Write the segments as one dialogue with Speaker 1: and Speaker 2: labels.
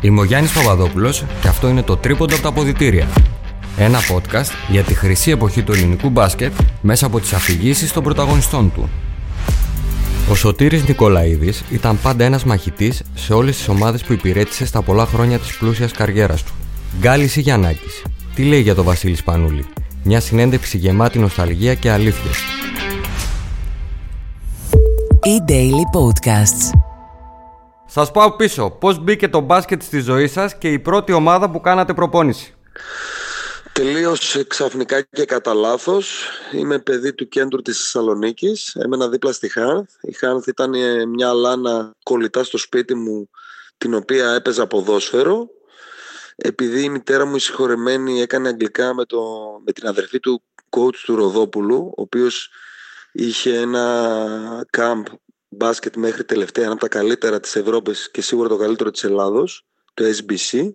Speaker 1: Είμαι ο Γιάννης Παπαδόπουλος και αυτό είναι το τρίποντο από τα ποδητήρια. Ένα podcast για τη χρυσή εποχή του ελληνικού μπάσκετ μέσα από τις αφηγήσεις των πρωταγωνιστών του. Ο Σωτήρης Νικολαίδης ήταν πάντα ένας μαχητής σε όλες τις ομάδες που υπηρέτησε στα πολλά χρόνια της πλούσιας καριέρας του. Γκάλης ή Γιαννάκης. Τι λέει για τον Βασίλη Σπανούλη; Μια συνέντευξη γεμάτη νοσταλγία και αλήθειες.
Speaker 2: E-Daily Podcasts.
Speaker 1: Σας πάω πίσω. Πώς μπήκε το μπάσκετ στη ζωή σας και η πρώτη ομάδα που κάνατε προπόνηση;
Speaker 3: Τελείωσε ξαφνικά και κατά λάθος. Είμαι παιδί του κέντρου της Θεσσαλονίκης. Έμενα δίπλα στη Χάνθ. Η Χάνθ ήταν ε, μια λάνα κολλητά στο σπίτι μου την οποία έπαιζα ποδόσφαιρο. Επειδή η μητέρα μου η συγχωρεμένη έκανε αγγλικά με, το, με την αδερφή του coach του Ροδόπουλου, ο οποίος είχε ένα camp μπάσκετ μέχρι τελευταία, ένα από τα καλύτερα της Ευρώπης και σίγουρα το καλύτερο της Ελλάδος, το SBC.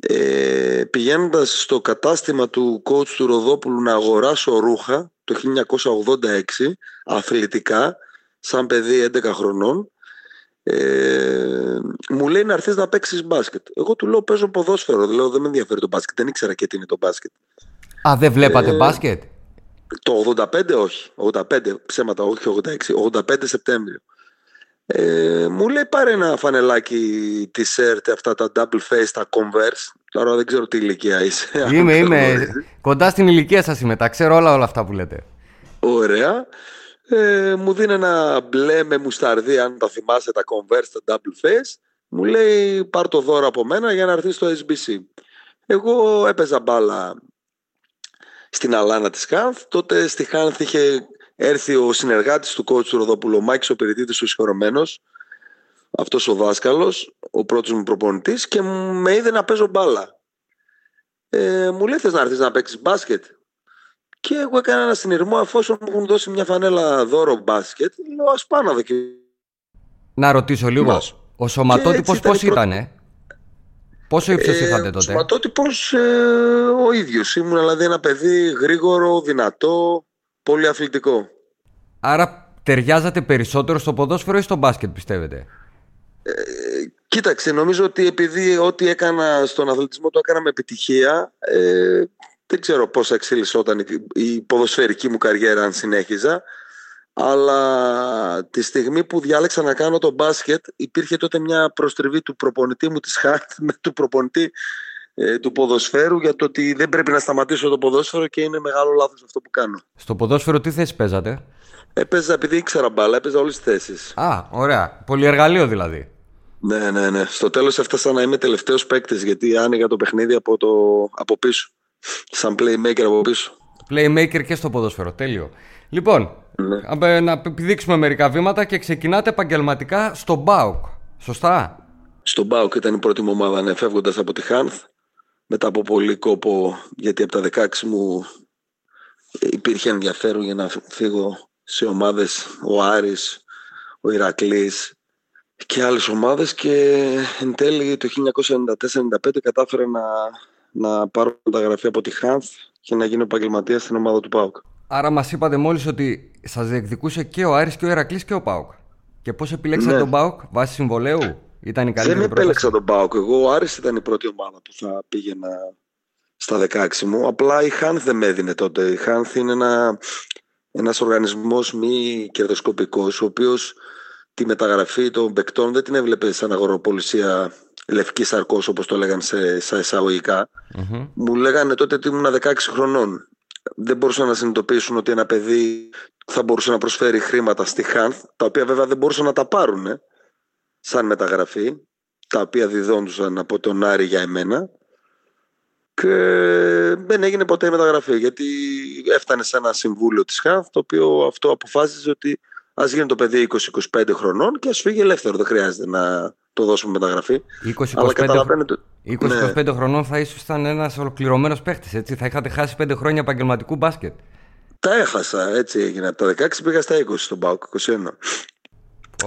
Speaker 3: Ε, πηγαίνοντας στο κατάστημα του coach του Ροδόπουλου να αγοράσω ρούχα το 1986 αθλητικά σαν παιδί 11 χρονών ε, μου λέει να έρθεις να παίξεις μπάσκετ. Εγώ του λέω παίζω ποδόσφαιρο, δηλαδή δεν με ενδιαφέρει το μπάσκετ, δεν ήξερα και τι είναι το μπάσκετ.
Speaker 1: Α, δεν βλέπατε ε, μπάσκετ;
Speaker 3: Το 85 όχι, 85 ψέματα όχι 86, 85 Σεπτέμβριο. Ε, μου λέει πάρε ένα φανελάκι της ΕΡΤ αυτά τα double face, τα converse. Τώρα δεν ξέρω τι ηλικία είσαι.
Speaker 1: Είμαι, είμαι. Κοντά στην ηλικία σας είμαι. Τα ξέρω όλα, όλα αυτά που λέτε.
Speaker 3: Ωραία. Ε, μου δίνει ένα μπλε με μουσταρδί, αν τα θυμάσαι τα converse, τα double face. Μου λέει πάρ το δώρο από μένα για να έρθει στο SBC. Εγώ έπαιζα μπάλα στην Αλάνα της Χάνθ. Τότε στη Χάνθ είχε έρθει ο συνεργάτης του κότσου του Ροδόπουλου, ο Μάκης ο Περιτήτης ο συγχωρεμένος, αυτός ο δάσκαλος, ο πρώτος μου προπονητής και με είδε να παίζω μπάλα. Ε, μου λέει θες να έρθεις να παίξεις μπάσκετ; Και εγώ έκανα ένα συνειρμό αφού μου έχουν δώσει μια φανέλα δώρο μπάσκετ. Λέω ας πάω να δω
Speaker 1: Να ρωτήσω λίγο. Ο σωματότυπος πώς ήταν, ε; Πόσο ύψος ε, είχατε τότε,
Speaker 3: Σωματότυπος ε, ο ίδιος. Ήμουν δηλαδή ένα παιδί γρήγορο, δυνατό, πολύ αθλητικό.
Speaker 1: Άρα ταιριάζατε περισσότερο στο ποδόσφαιρο ή στο μπάσκετ, πιστεύετε;
Speaker 3: Ε, κοίταξε, νομίζω ότι επειδή ό,τι έκανα στον αθλητισμό το έκανα με επιτυχία. Ε, δεν ξέρω πώς εξήλυσσόταν η ποδοσφαιρική μου καριέρα αν συνέχιζα. Αλλά τη στιγμή που διάλεξα να κάνω το μπάσκετ υπήρχε τότε μια προστριβή του προπονητή μου της ΧΑΤ με του προπονητή ε, του ποδοσφαίρου για το ότι δεν πρέπει να σταματήσω το ποδόσφαιρο και είναι μεγάλο λάθος αυτό που κάνω.
Speaker 1: Στο ποδόσφαιρο τι θέση παίζατε;
Speaker 3: Έπαιζα επειδή ήξερα μπάλα, έπαιζα όλες τις θέσεις.
Speaker 1: Α, ωραία. Πολυεργαλείο δηλαδή.
Speaker 3: Ναι, ναι, ναι. Στο τέλος έφτασα να είμαι τελευταίος παίκτης γιατί άνοιγα το παιχνίδι από, το... από πίσω. Σαν playmaker από πίσω.
Speaker 1: Playmaker και στο ποδόσφαιρο. Τέλειο. Λοιπόν, ναι. να επιδείξουμε μερικά βήματα και ξεκινάτε επαγγελματικά στο Μπάουκ. Σωστά;
Speaker 3: Στο Μπάουκ ήταν η πρώτη μου ομάδα, ναι, φεύγοντας από τη Χάνθ. Μετά από πολύ κόπο, γιατί από τα 16 μου υπήρχε ενδιαφέρον για να φύγω σε ομάδες ο Άρης, ο Ηρακλής και άλλες ομάδες και εν τέλει το 1994-1995 κατάφερα να, να πάρω μεταγραφή από τη Χάνθ και να γίνω επαγγελματίας στην ομάδα του ΠΑΟΚ.
Speaker 1: Άρα μας είπατε μόλις ότι σας διεκδικούσε και ο Άρης και ο Ερακλή και ο Πάουκ. Και πώς επιλέξατε ναι. τον Πάουκ βάσει συμβολέου, ήταν η καλύτερη
Speaker 3: Δεν επέλεξα τον Πάουκ. Εγώ ο Άρης ήταν η πρώτη ομάδα που θα πήγαινα στα 16 μου. Απλά η Χάνθ δεν με έδινε τότε. Η Χάνθ είναι ένα, ένας οργανισμός μη κερδοσκοπικός, ο οποίος τη μεταγραφή των παικτών δεν την έβλεπε σαν αγοροπολισία λευκής σαρκός, όπως το λέγανε σε, σε εισαγωγικά. Mm-hmm. Μου λέγανε τότε ότι ήμουν 16 χρονών δεν μπορούσαν να συνειδητοποιήσουν ότι ένα παιδί θα μπορούσε να προσφέρει χρήματα στη Χάνθ, τα οποία βέβαια δεν μπορούσαν να τα πάρουν ε, σαν μεταγραφή, τα οποία διδόντουσαν από τον Άρη για εμένα. Και δεν έγινε ποτέ η μεταγραφή, γιατί έφτανε σε ένα συμβούλιο της Χάνθ, το οποίο αυτό αποφάσιζε ότι ας γίνει το παιδί 20-25 χρονών και ας φύγει ελεύθερο, δεν χρειάζεται να το δώσουμε μεταγραφή.
Speaker 1: 20-25 ναι. χρονών θα ήσασταν ένας ολοκληρωμένος παίχτης, έτσι. Θα είχατε χάσει 5 χρόνια επαγγελματικού μπάσκετ.
Speaker 3: Τα έχασα, έτσι έγινε. Από τα 16 πήγα στα 20 στον Πάουκ, 21.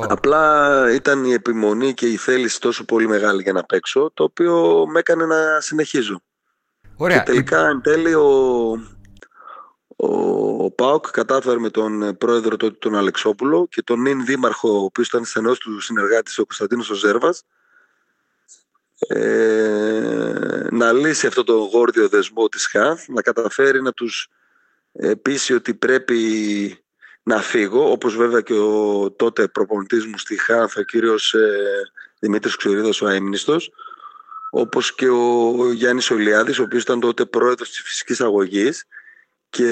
Speaker 3: Απλά ήταν η επιμονή και η θέληση τόσο πολύ μεγάλη για να παίξω, το οποίο με έκανε να συνεχίζω. Ωραία. Και τελικά εν τέλει ο, ο, ο Πάουκ κατάφερε με τον πρόεδρο τότε τον Αλεξόπουλο και τον νυν δήμαρχο, ο οποίος ήταν στενός του συνεργάτης ο Κωνσταντίνος Ζέρβα, ε, να λύσει αυτό το γόρδιο δεσμό της ΧΑΘ, να καταφέρει να τους πείσει ότι πρέπει να φύγω, όπως βέβαια και ο τότε προπονητής μου στη ΧΑΘ, ο κύριος ε, Δημήτρης Ξουρίδος, ο αείμνηστος, όπως και ο Γιάννης Ολιάδης, ο οποίος ήταν τότε πρόεδρος της φυσικής αγωγής και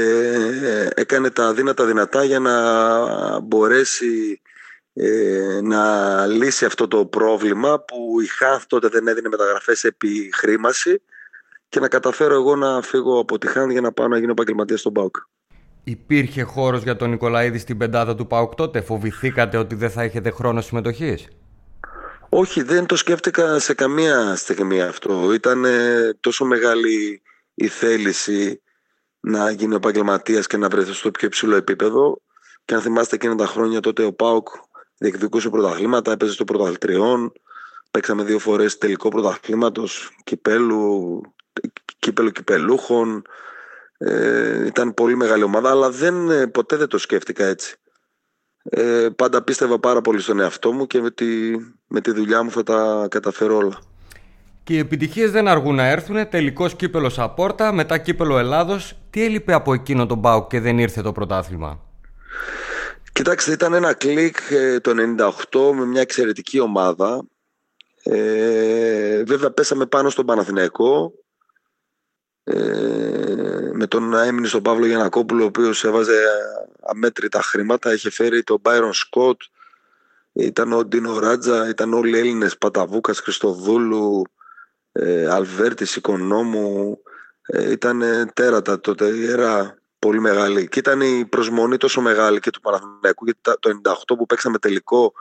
Speaker 3: ε, έκανε τα δύνατα δυνατά για να μπορέσει ε, να λύσει αυτό το πρόβλημα που η ΧΑΘ τότε δεν έδινε μεταγραφές επί χρήμαση και να καταφέρω εγώ να φύγω από τη ΧΑΘ για να πάω να γίνω επαγγελματίας στον ΠΑΟΚ.
Speaker 1: Υπήρχε χώρος για τον Νικολαίδη στην πεντάδα του ΠΑΟΚ τότε; Φοβηθήκατε ότι δεν θα έχετε χρόνο συμμετοχής;
Speaker 3: Όχι, δεν το σκέφτηκα σε καμία στιγμή αυτό. Ήταν τόσο μεγάλη η θέληση να γίνει επαγγελματίας και να βρεθεί στο πιο υψηλό επίπεδο. Και αν θυμάστε εκείνα τα χρόνια τότε ο Πάουκ διεκδικούσε πρωταθλήματα, έπαιζε στο πρωταθλητριών. Παίξαμε δύο φορές τελικό πρωταθλήματος, κυπέλου, κύπελο κυπελούχων. Ε, ήταν πολύ μεγάλη ομάδα, αλλά δεν, ε, ποτέ δεν το σκέφτηκα έτσι. Ε, πάντα πίστευα πάρα πολύ στον εαυτό μου και με τη, με τη δουλειά μου θα τα καταφέρω όλα.
Speaker 1: Και οι επιτυχίες δεν αργούν να έρθουν. Τελικός κύπελος Σαπόρτα, μετά κύπελο Ελλάδος. Τι έλειπε από εκείνο τον Μπάουκ και δεν ήρθε το πρωτάθλημα;
Speaker 3: Κοιτάξτε, ήταν ένα κλικ ε, το 98 με μια εξαιρετική ομάδα. Ε, βέβαια πέσαμε πάνω στον Παναθηναϊκό ε, με τον έμεινε στον Παύλο Γιανακόπουλο ο οποίος έβαζε αμέτρητα χρήματα είχε φέρει τον Μπάιρον Σκοτ ήταν ο Ντίνο Ράτζα ήταν όλοι οι Έλληνες Παταβούκας, Χριστοδούλου ε, Αλβέρτης, Οικονόμου ε, ήταν τέρατα τότε η αίρα πολύ μεγάλη και ήταν η προσμονή τόσο μεγάλη και του Παναθηναϊκού γιατί το 98 που παίξαμε τελικό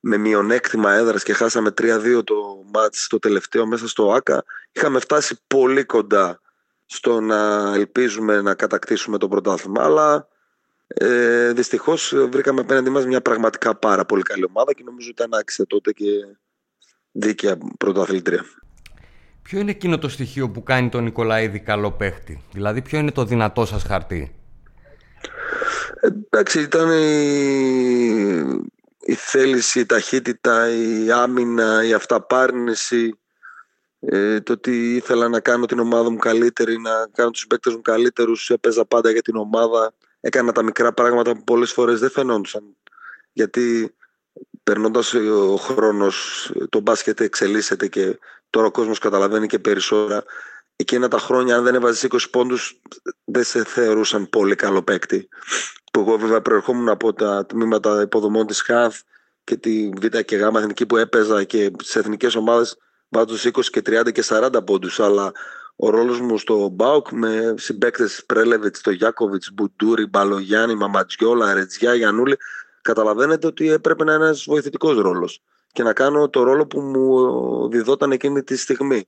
Speaker 3: με μειονέκτημα έδρας και χάσαμε 3-2 το μάτς το τελευταίο μέσα στο ΆΚΑ είχαμε φτάσει πολύ κοντά στο να ελπίζουμε να κατακτήσουμε το πρωτάθλημα αλλά ε, δυστυχώς βρήκαμε απέναντι μας μια πραγματικά πάρα πολύ καλή ομάδα και νομίζω ότι ήταν άξια τότε και δίκαια πρωταθλήτρια.
Speaker 1: Ποιο είναι εκείνο το στοιχείο που κάνει τον Νικολαίδη καλό παίχτη, δηλαδή ποιο είναι το δυνατό σας χαρτί;
Speaker 3: Εντάξει, ήταν η, η θέληση, η ταχύτητα, η άμυνα, η αυταπάρνηση, ε, το ότι ήθελα να κάνω την ομάδα μου καλύτερη, να κάνω τους παίκτες μου καλύτερους, έπαιζα πάντα για την ομάδα, έκανα τα μικρά πράγματα που πολλές φορές δεν φαινόντουσαν. Γιατί περνώντας ο χρόνος, το μπάσκετ εξελίσσεται και τώρα ο κόσμος καταλαβαίνει και περισσότερα. Εκείνα τα χρόνια, αν δεν έβαζες 20 πόντους, δεν σε θεωρούσαν πολύ καλό παίκτη που εγώ βέβαια προερχόμουν από τα τμήματα υποδομών της ΧΑΘ και τη Β και Γ εθνική που έπαιζα και σε εθνικές ομάδες βάζω 20 και 30 και 40 πόντους αλλά ο ρόλος μου στο Μπάουκ με συμπαίκτες Πρέλεβιτς, το Γιάκοβιτς, Μπουντούρι, Μπαλογιάννη, Μαματζιόλα, Ρετζιά, Γιανούλη καταλαβαίνετε ότι έπρεπε να είναι ένας βοηθητικός ρόλος και να κάνω το ρόλο που μου διδόταν εκείνη τη στιγμή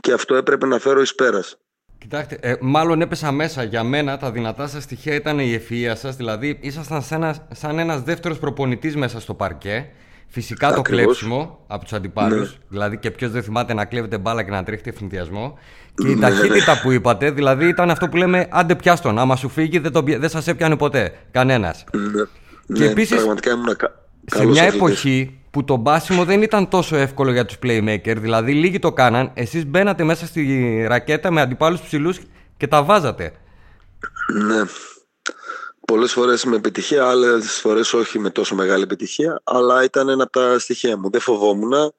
Speaker 3: και αυτό έπρεπε να φέρω εις πέρας.
Speaker 1: Κοιτάξτε, ε, μάλλον έπεσα μέσα. Για μένα τα δυνατά σας στοιχεία ήταν η ευφυΐα σας. Δηλαδή, ήσασταν σαν, ένα, σαν ένας δεύτερος προπονητής μέσα στο παρκέ. Φυσικά Ακριβώς. το κλέψιμο από τους αντιπάλους. Ναι. Δηλαδή, και ποιος δεν θυμάται να κλέβετε μπάλα και να τρέχετε ευθυνδιασμό. Και η ναι, ταχύτητα που είπατε, δηλαδή ήταν αυτό που λέμε άντε πιάστον. Άμα σου φύγει, δεν, το, δεν σας έπιανε ποτέ. Κανένας.
Speaker 3: Ναι. Και ναι, επίση.
Speaker 1: Σε μια εποχή που το μπάσιμο δεν ήταν τόσο εύκολο για τους playmaker, δηλαδή λίγοι το κάναν, εσείς μπαίνατε μέσα στη ρακέτα με αντιπάλους ψηλούς και τα βάζατε.
Speaker 3: Ναι. Πολλές φορές με επιτυχία, άλλες φορές όχι με τόσο μεγάλη επιτυχία, αλλά ήταν ένα από τα στοιχεία μου. Δεν φοβόμουν,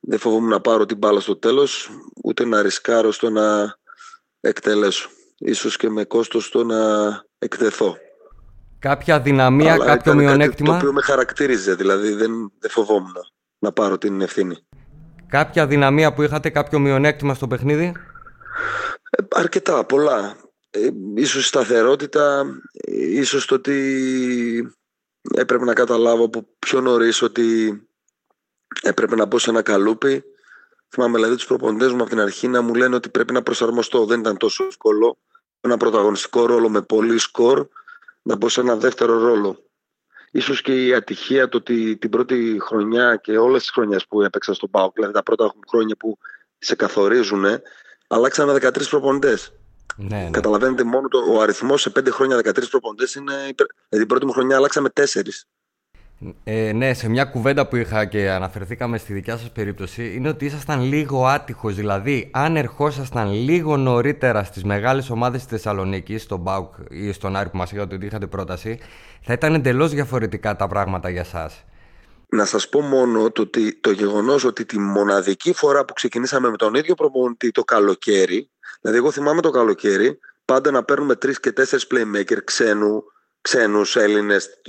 Speaker 3: δεν φοβόμουν να πάρω την μπάλα στο τέλος, ούτε να ρισκάρω στο να εκτελέσω. Ίσως και με κόστος στο να εκτεθώ.
Speaker 1: Κάποια δυναμία, Αλλά κάποιο μειονέκτημα;
Speaker 3: το οποίο με χαρακτήριζε, δηλαδή δεν, δεν φοβόμουν να πάρω την ευθύνη.
Speaker 1: Κάποια δυναμία που είχατε, κάποιο μειονέκτημα στο παιχνίδι;
Speaker 3: Ε, αρκετά, πολλά. Ε, ίσως η σταθερότητα, ίσως το ότι έπρεπε να καταλάβω από πιο νωρίς ότι έπρεπε να μπω σε ένα καλούπι. Θυμάμαι δηλαδή τους προπονητές μου από την αρχή να μου λένε ότι πρέπει να προσαρμοστώ. Δεν ήταν τόσο εύκολο. Ένα πρωταγωνιστικό ρόλο με πολύ σκορ να μπω σε ένα δεύτερο ρόλο. Ίσως και η ατυχία το ότι την πρώτη χρονιά και όλες τις χρονιές που έπαιξα στον ΠΑΟΚ, δηλαδή τα πρώτα χρόνια που σε καθορίζουν, αλλάξαμε 13 προπονητές. Ναι, ναι. Καταλαβαίνετε μόνο το, ο αριθμός σε 5 χρόνια 13 προπονητές είναι. Δηλαδή την πρώτη μου χρονιά αλλάξαμε 4.
Speaker 1: Ε, ναι, σε μια κουβέντα που είχα και αναφερθήκαμε στη δικιά σας περίπτωση είναι ότι ήσασταν λίγο άτυχος. Δηλαδή, αν ερχόσασταν λίγο νωρίτερα στις μεγάλες ομάδες της Θεσσαλονίκης, στον Μπάουκ ή στον Άρη που μας είπατε ότι είχατε πρόταση, θα ήταν εντελώς διαφορετικά τα πράγματα για σας.
Speaker 3: Να σας πω μόνο το, ότι, το γεγονός ότι τη μοναδική φορά που ξεκινήσαμε με τον ίδιο προπονητή το καλοκαίρι, δηλαδή εγώ θυμάμαι το καλοκαίρι, πάντα να παίρνουμε τρεις και τέσσερις playmaker ξένου, ξένους Έλληνες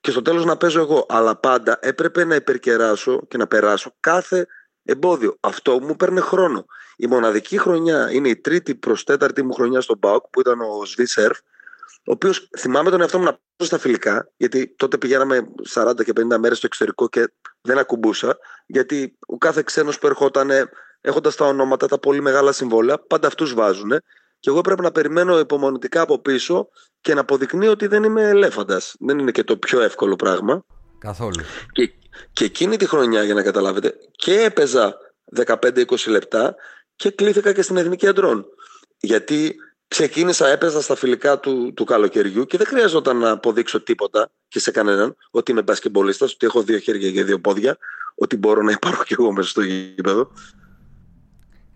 Speaker 3: και στο τέλος να παίζω εγώ. Αλλά πάντα έπρεπε να υπερκεράσω και να περάσω κάθε εμπόδιο. Αυτό μου παίρνει χρόνο. Η μοναδική χρονιά είναι η τρίτη προς τέταρτη μου χρονιά στο ΠΑΟΚ που ήταν ο Σβίσερφ ο οποίος θυμάμαι τον εαυτό μου να πάω στα φιλικά, γιατί τότε πηγαίναμε 40 και 50 μέρες στο εξωτερικό και δεν ακουμπούσα, γιατί ο κάθε ξένος που ερχόταν έχοντας τα ονόματα, τα πολύ μεγάλα συμβόλαια, πάντα αυτούς βάζουν. Και εγώ πρέπει να περιμένω υπομονητικά από πίσω και να αποδεικνύω ότι δεν είμαι ελέφαντας. Δεν είναι και το πιο εύκολο πράγμα.
Speaker 1: Καθόλου.
Speaker 3: Και, και εκείνη τη χρονιά, για να καταλάβετε, και έπαιζα 15-20 λεπτά και κλήθηκα και στην Εθνική Αντρών. Γιατί ξεκίνησα, έπαιζα στα φιλικά του, του καλοκαιριού και δεν χρειαζόταν να αποδείξω τίποτα και σε κανέναν ότι είμαι μπασκεμπολίστας, ότι έχω δύο χέρια και δύο πόδια, ότι μπορώ να υπάρχω κι εγώ μέσα στο γήπεδο.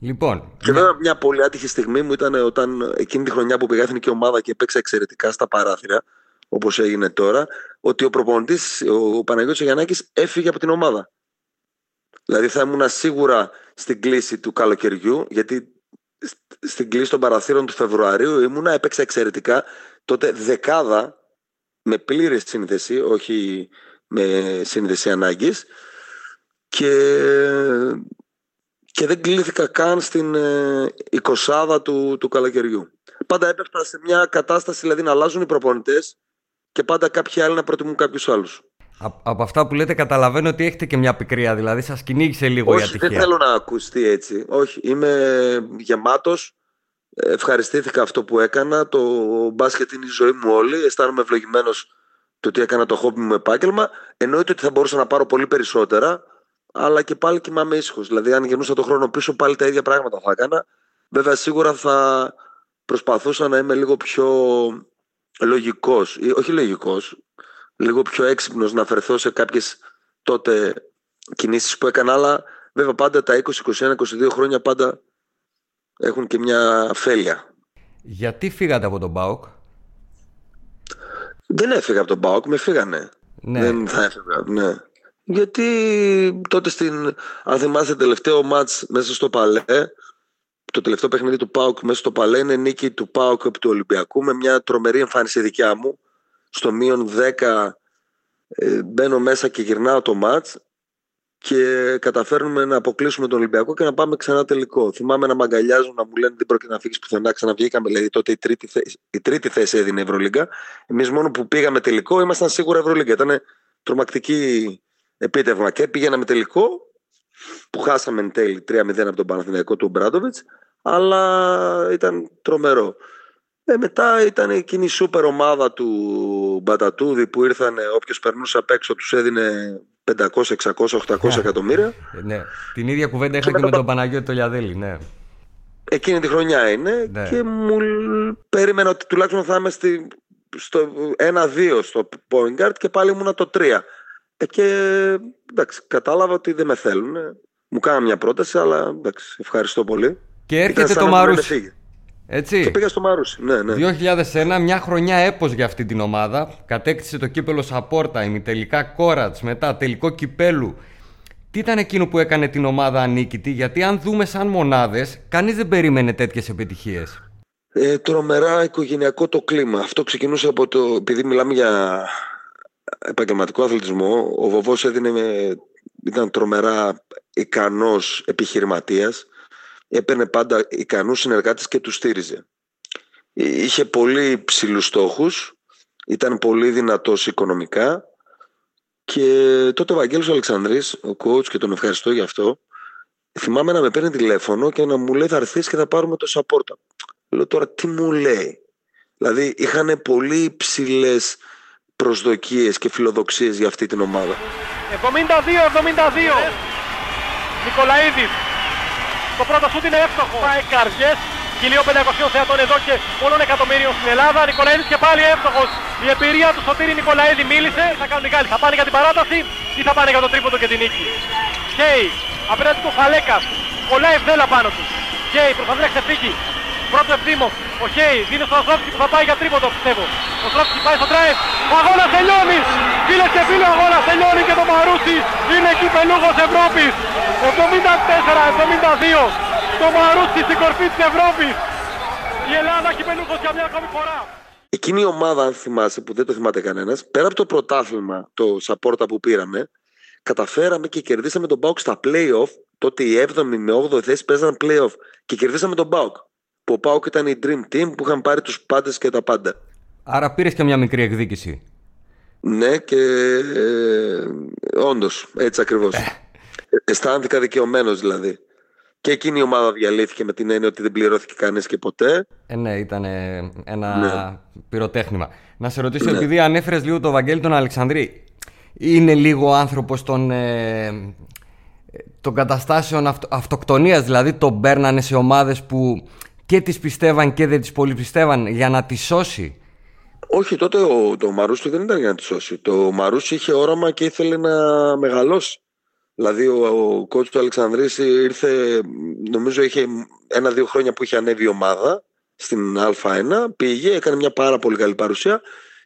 Speaker 1: Λοιπόν.
Speaker 3: Και βέβαια μια πολύ άτυχη στιγμή μου ήταν όταν εκείνη τη χρονιά που πήγα εθνική ομάδα και έπαιξα εξαιρετικά στα παράθυρα, όπως έγινε τώρα, ότι ο προπονητής, ο Παναγιώτης Γιαννάκη, έφυγε από την ομάδα. Δηλαδή θα ήμουν σίγουρα στην κλίση του καλοκαιριού, γιατί στην κλίση των παραθύρων του Φεβρουαρίου ήμουνα, έπαιξα εξαιρετικά. Τότε δεκάδα με πλήρης σύνδεση, όχι με σύνδεση ανάγκης και και δεν κλείθηκα καν στην ε, εικοσάδα του, του καλοκαιριού. Πάντα έπεφτα σε μια κατάσταση, δηλαδή να αλλάζουν οι προπονητές και πάντα κάποιοι άλλοι να προτιμούν κάποιους άλλους.
Speaker 1: Από αυτά που λέτε, καταλαβαίνω ότι έχετε και μια πικρία, δηλαδή σας κυνήγησε λίγο
Speaker 3: Όχι,
Speaker 1: η ατυχία.
Speaker 3: Δεν θέλω να ακουστεί έτσι. Όχι, είμαι γεμάτος. Ευχαριστήθηκα αυτό που έκανα. Το μπάσκετ είναι η ζωή μου όλη. Αισθάνομαι ευλογημένος το ότι έκανα το χόμπι μου επάγγελμα. Εννοείται ότι θα μπορούσα να πάρω πολύ περισσότερα αλλά και πάλι κοιμάμαι ήσυχος. Δηλαδή, αν γυρνούσα το χρόνο πίσω, πάλι τα ίδια πράγματα θα έκανα. Βέβαια, σίγουρα θα προσπαθούσα να είμαι λίγο πιο λογικός, όχι λογικός, λίγο πιο έξυπνος να αφαιρεθώ σε κάποιες τότε κινήσεις που έκανα. Αλλά βέβαια, πάντα τα 20, 21, 22 χρόνια πάντα έχουν και μια αφέλεια.
Speaker 1: Γιατί φύγατε από τον Μπάουκ;
Speaker 3: Δεν έφυγα από τον Μπάουκ, με φύγανε.
Speaker 1: Ναι.
Speaker 3: Δεν θα έφυγα, ναι. Γιατί τότε στην, αν θυμάστε τελευταίο μάτς μέσα στο Παλέ, το τελευταίο παιχνίδι του ΠΑΟΚ μέσα στο Παλέ είναι νίκη του ΠΑΟΚ από του Ολυμπιακού με μια τρομερή εμφάνιση δικιά μου. Στο μείον 10 ε, μπαίνω μέσα και γυρνάω το μάτς και καταφέρνουμε να αποκλείσουμε τον Ολυμπιακό και να πάμε ξανά τελικό. Θυμάμαι να μαγκαλιάζουν αγκαλιάζουν, να μου λένε δεν πρόκειται να φύγεις πουθενά. Ξαναβγήκαμε, δηλαδή τότε η τρίτη, θέση, η τρίτη θέση έδινε η Ευρωλίγκα. Εμείς μόνο που πήγαμε τελικό ήμασταν σίγουρα Ευρωλίγκα. Ήταν τρομακτική επίτευγμα και πήγαμε τελικό που χάσαμε εν τέλει 3-0 από τον Παναθηναϊκό του Μπράντοβιτς αλλά ήταν τρομερό. Ε, μετά ήταν εκείνη η σούπερ ομάδα του Μπατατούδη που ήρθαν όποιος περνούσε απ' έξω τους έδινε 500, 600, 800 εκατομμύρια.
Speaker 1: Ε, ναι. Την ίδια κουβέντα είχα και, και με τον Παναγιώτη το Λιαδέλη, ναι.
Speaker 3: Εκείνη τη χρονιά είναι ναι. και μου περίμενα ότι τουλάχιστον θα είμαι στη, στο 1-2 στο point guard και πάλι ήμουν το 3. Ε, και εντάξει, κατάλαβα ότι δεν με θέλουν. Μου κάνανε μια πρόταση, αλλά εντάξει, ευχαριστώ πολύ.
Speaker 1: Και έρχεται το Μαρούσι. Έτσι.
Speaker 3: Και πήγα στο Μαρούσι, ναι, ναι.
Speaker 1: 2001, μια χρονιά έπος για αυτή την ομάδα. Κατέκτησε το κύπελο Σαπόρτα, ημιτελικά Κόρατς, μετά τελικό κυπέλου. Τι ήταν εκείνο που έκανε την ομάδα ανίκητη, γιατί αν δούμε σαν μονάδες, κανείς δεν περίμενε τέτοιες επιτυχίες.
Speaker 3: Ε, τρομερά οικογενειακό το κλίμα. Αυτό ξεκινούσε από το. Επειδή μιλάμε για επαγγελματικό αθλητισμό, ο Βοβός έδινε, ήταν τρομερά ικανός επιχειρηματίας, έπαιρνε πάντα ικανούς συνεργάτες και τους στήριζε. Είχε πολύ ψηλούς στόχους, ήταν πολύ δυνατός οικονομικά και τότε ο Βαγγέλος Αλεξανδρής, ο coach και τον ευχαριστώ για αυτό, θυμάμαι να με παίρνει τηλέφωνο και να μου λέει θα έρθεις και θα πάρουμε το σαπόρτα. Λέω τώρα τι μου λέει. Δηλαδή είχαν πολύ ψηλές προσδοκίες και φιλοδοξίες για αυτή την ομάδα.
Speaker 4: 72-72. Νικολαίδης. Το πρώτο σούτ είναι εύστοχο. Πάει καρδιές. Χιλίο 500 θεατών εδώ και πολλών εκατομμύριων στην Ελλάδα. Νικολαίδης και πάλι εύστοχος. Η εμπειρία του Σωτήρη Νικολαίδη μίλησε, θα κάνουν οι Γάλλοι. Θα πάνε για την παράταση ή θα πάνε για το τρίποντο και την νίκη. Κέι, απέναντι του Φαλέκας, κολλάει ευδέλα πάνω του. Κέι προσπαθεί να ξεφύγει. Πρώτο ευθύμο, ο Χέι δίνει στον Αστρόφσκι που θα πάει για τρίποντο πιστεύω. Ο Αστρόφσκι πάει στο drive, ο αγώνας τελειώνει. Φίλες και φίλοι ο αγώνας τελειώνει και το Μαρούσι είναι κυπελούχος Ευρώπης. 74-72. Το Μαρούσι στην κορφή της Ευρώπης. Η Ελλάδα κυπελούχος για μια ακόμη φορά.
Speaker 3: Εκείνη η ομάδα, αν θυμάσαι, που δεν το θυμάται κανένας, πέρα από το πρωτάθλημα, το σαπόρτα που πήραμε, καταφέραμε και κερδίσαμε τον Μπάουκ στα playoff. Τότε οι 7η με 8η θέση παίζαν playoff και κερδίσαμε τον Μπάουκ. Που ο Μπάουκ ήταν η Dream Team που είχαν πάρει τους πάντες και τα πάντα.
Speaker 1: Άρα πήρες και μια μικρή εκδίκηση.
Speaker 3: Ναι, και ε, όντως έτσι ακριβώς. Ε. Αισθάνθηκα δικαιωμένος δηλαδή. Και εκείνη η ομάδα διαλύθηκε με την έννοια ότι δεν πληρώθηκε κανείς και ποτέ.
Speaker 1: Ε, ναι, ήταν ένα ναι. πυροτέχνημα. Να σε ρωτήσω, ναι. επειδή ανέφερες λίγο το Βαγγέλη τον Αλεξανδρή, είναι λίγο άνθρωπος των, ε, των καταστάσεων αυτο, αυτοκτονίας, δηλαδή τον παίρνανε σε ομάδες που και τις πιστεύαν και δεν τις πολύ πιστεύαν για να τις σώσει.
Speaker 3: Όχι, τότε ο, το Μαρούσι δεν ήταν για να τη σώσει. Το Μαρούσι είχε όραμα και ήθελε να μεγαλώσει. Δηλαδή ο, ο κότσου του Αλεξανδρής ήρθε, νομίζω είχε ένα-δύο χρόνια που είχε ανέβει η ομάδα στην Α1, πήγε, έκανε μια πάρα πολύ καλή παρουσία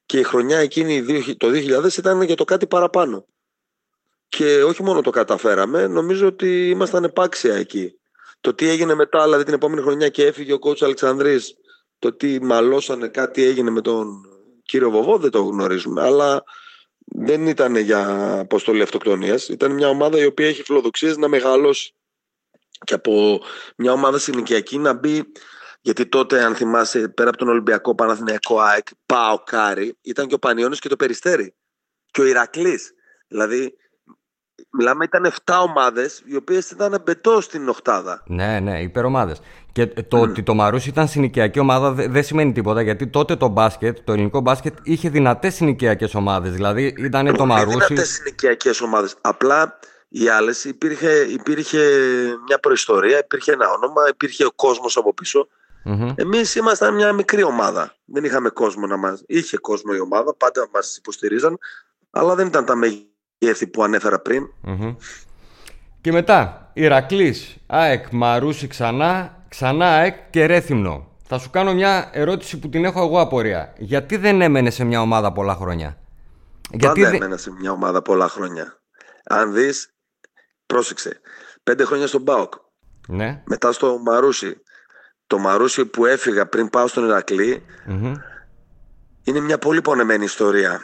Speaker 3: και η χρονιά εκείνη το 2000 ήταν για το κάτι παραπάνω. Και όχι μόνο το καταφέραμε, νομίζω ότι ήμασταν επάξια εκεί. Το τι έγινε μετά, δηλαδή την επόμενη χρονιά και έφυγε ο κόουτς ο Αλεξανδρής, το τι μαλώσανε κάτι έγινε με τον κύριο Βοβό δεν το γνωρίζουμε. Αλλά δεν ήταν για αποστολή αυτοκτονίας. Ήταν μια ομάδα η οποία έχει φιλοδοξίες να μεγαλώσει. Και από μια ομάδα συνοικιακή να μπει. Γιατί τότε, αν θυμάσαι, πέρα από τον Ολυμπιακό Παναθηναϊκό ΑΕΚ, ΠΑΟΚ, Άρη, ήταν και ο Πανιόνιος και το Περιστέρι. Και ο Ηρακλής. Δηλαδή, Μιλάμε, ήταν 7 ομάδες, οι οποίες ήταν μπετό στην Οχτάδα.
Speaker 1: Ναι, ναι, υπερομάδες. Και το ότι το Μαρούσι ήταν συνοικιακή ομάδα δεν σημαίνει τίποτα, γιατί τότε το μπάσκετ, το ελληνικό μπάσκετ, είχε δυνατές συνοικιακέ ομάδες. Δηλαδή ήταν το Μαρούσι.
Speaker 3: Δυνατές συνοικιακέ ομάδες. Απλά οι άλλες υπήρχε, υπήρχε μια προϊστορία, υπήρχε ένα όνομα, υπήρχε ο κόσμος από πίσω. Mm-hmm. Εμείς ήμασταν μια μικρή ομάδα. Δεν είχαμε κόσμο να μα. Είχε κόσμο η ομάδα, πάντα μας υποστηρίζαν, αλλά δεν ήταν τα μέγιστα η που ανέφερα πριν.
Speaker 1: Και μετά, Ηρακλής, ΑΕΚ, Μαρούσι ξανά, ξανά ΑΕΚ και Ρέθυμνο. Θα σου κάνω μια ερώτηση που την έχω εγώ απορία. Γιατί δεν έμενε σε μια ομάδα πολλά χρόνια;
Speaker 3: Γιατί δεν έμενε σε μια ομάδα πολλά χρόνια. Αν δεις, πρόσεξε, πέντε χρόνια στον ΠΑΟΚ.
Speaker 1: Ναι.
Speaker 3: Μετά στο Μαρούσι. Το Μαρούσι που έφυγα πριν πάω στον ηρακλη είναι μια πολύ πονεμένη ιστορία.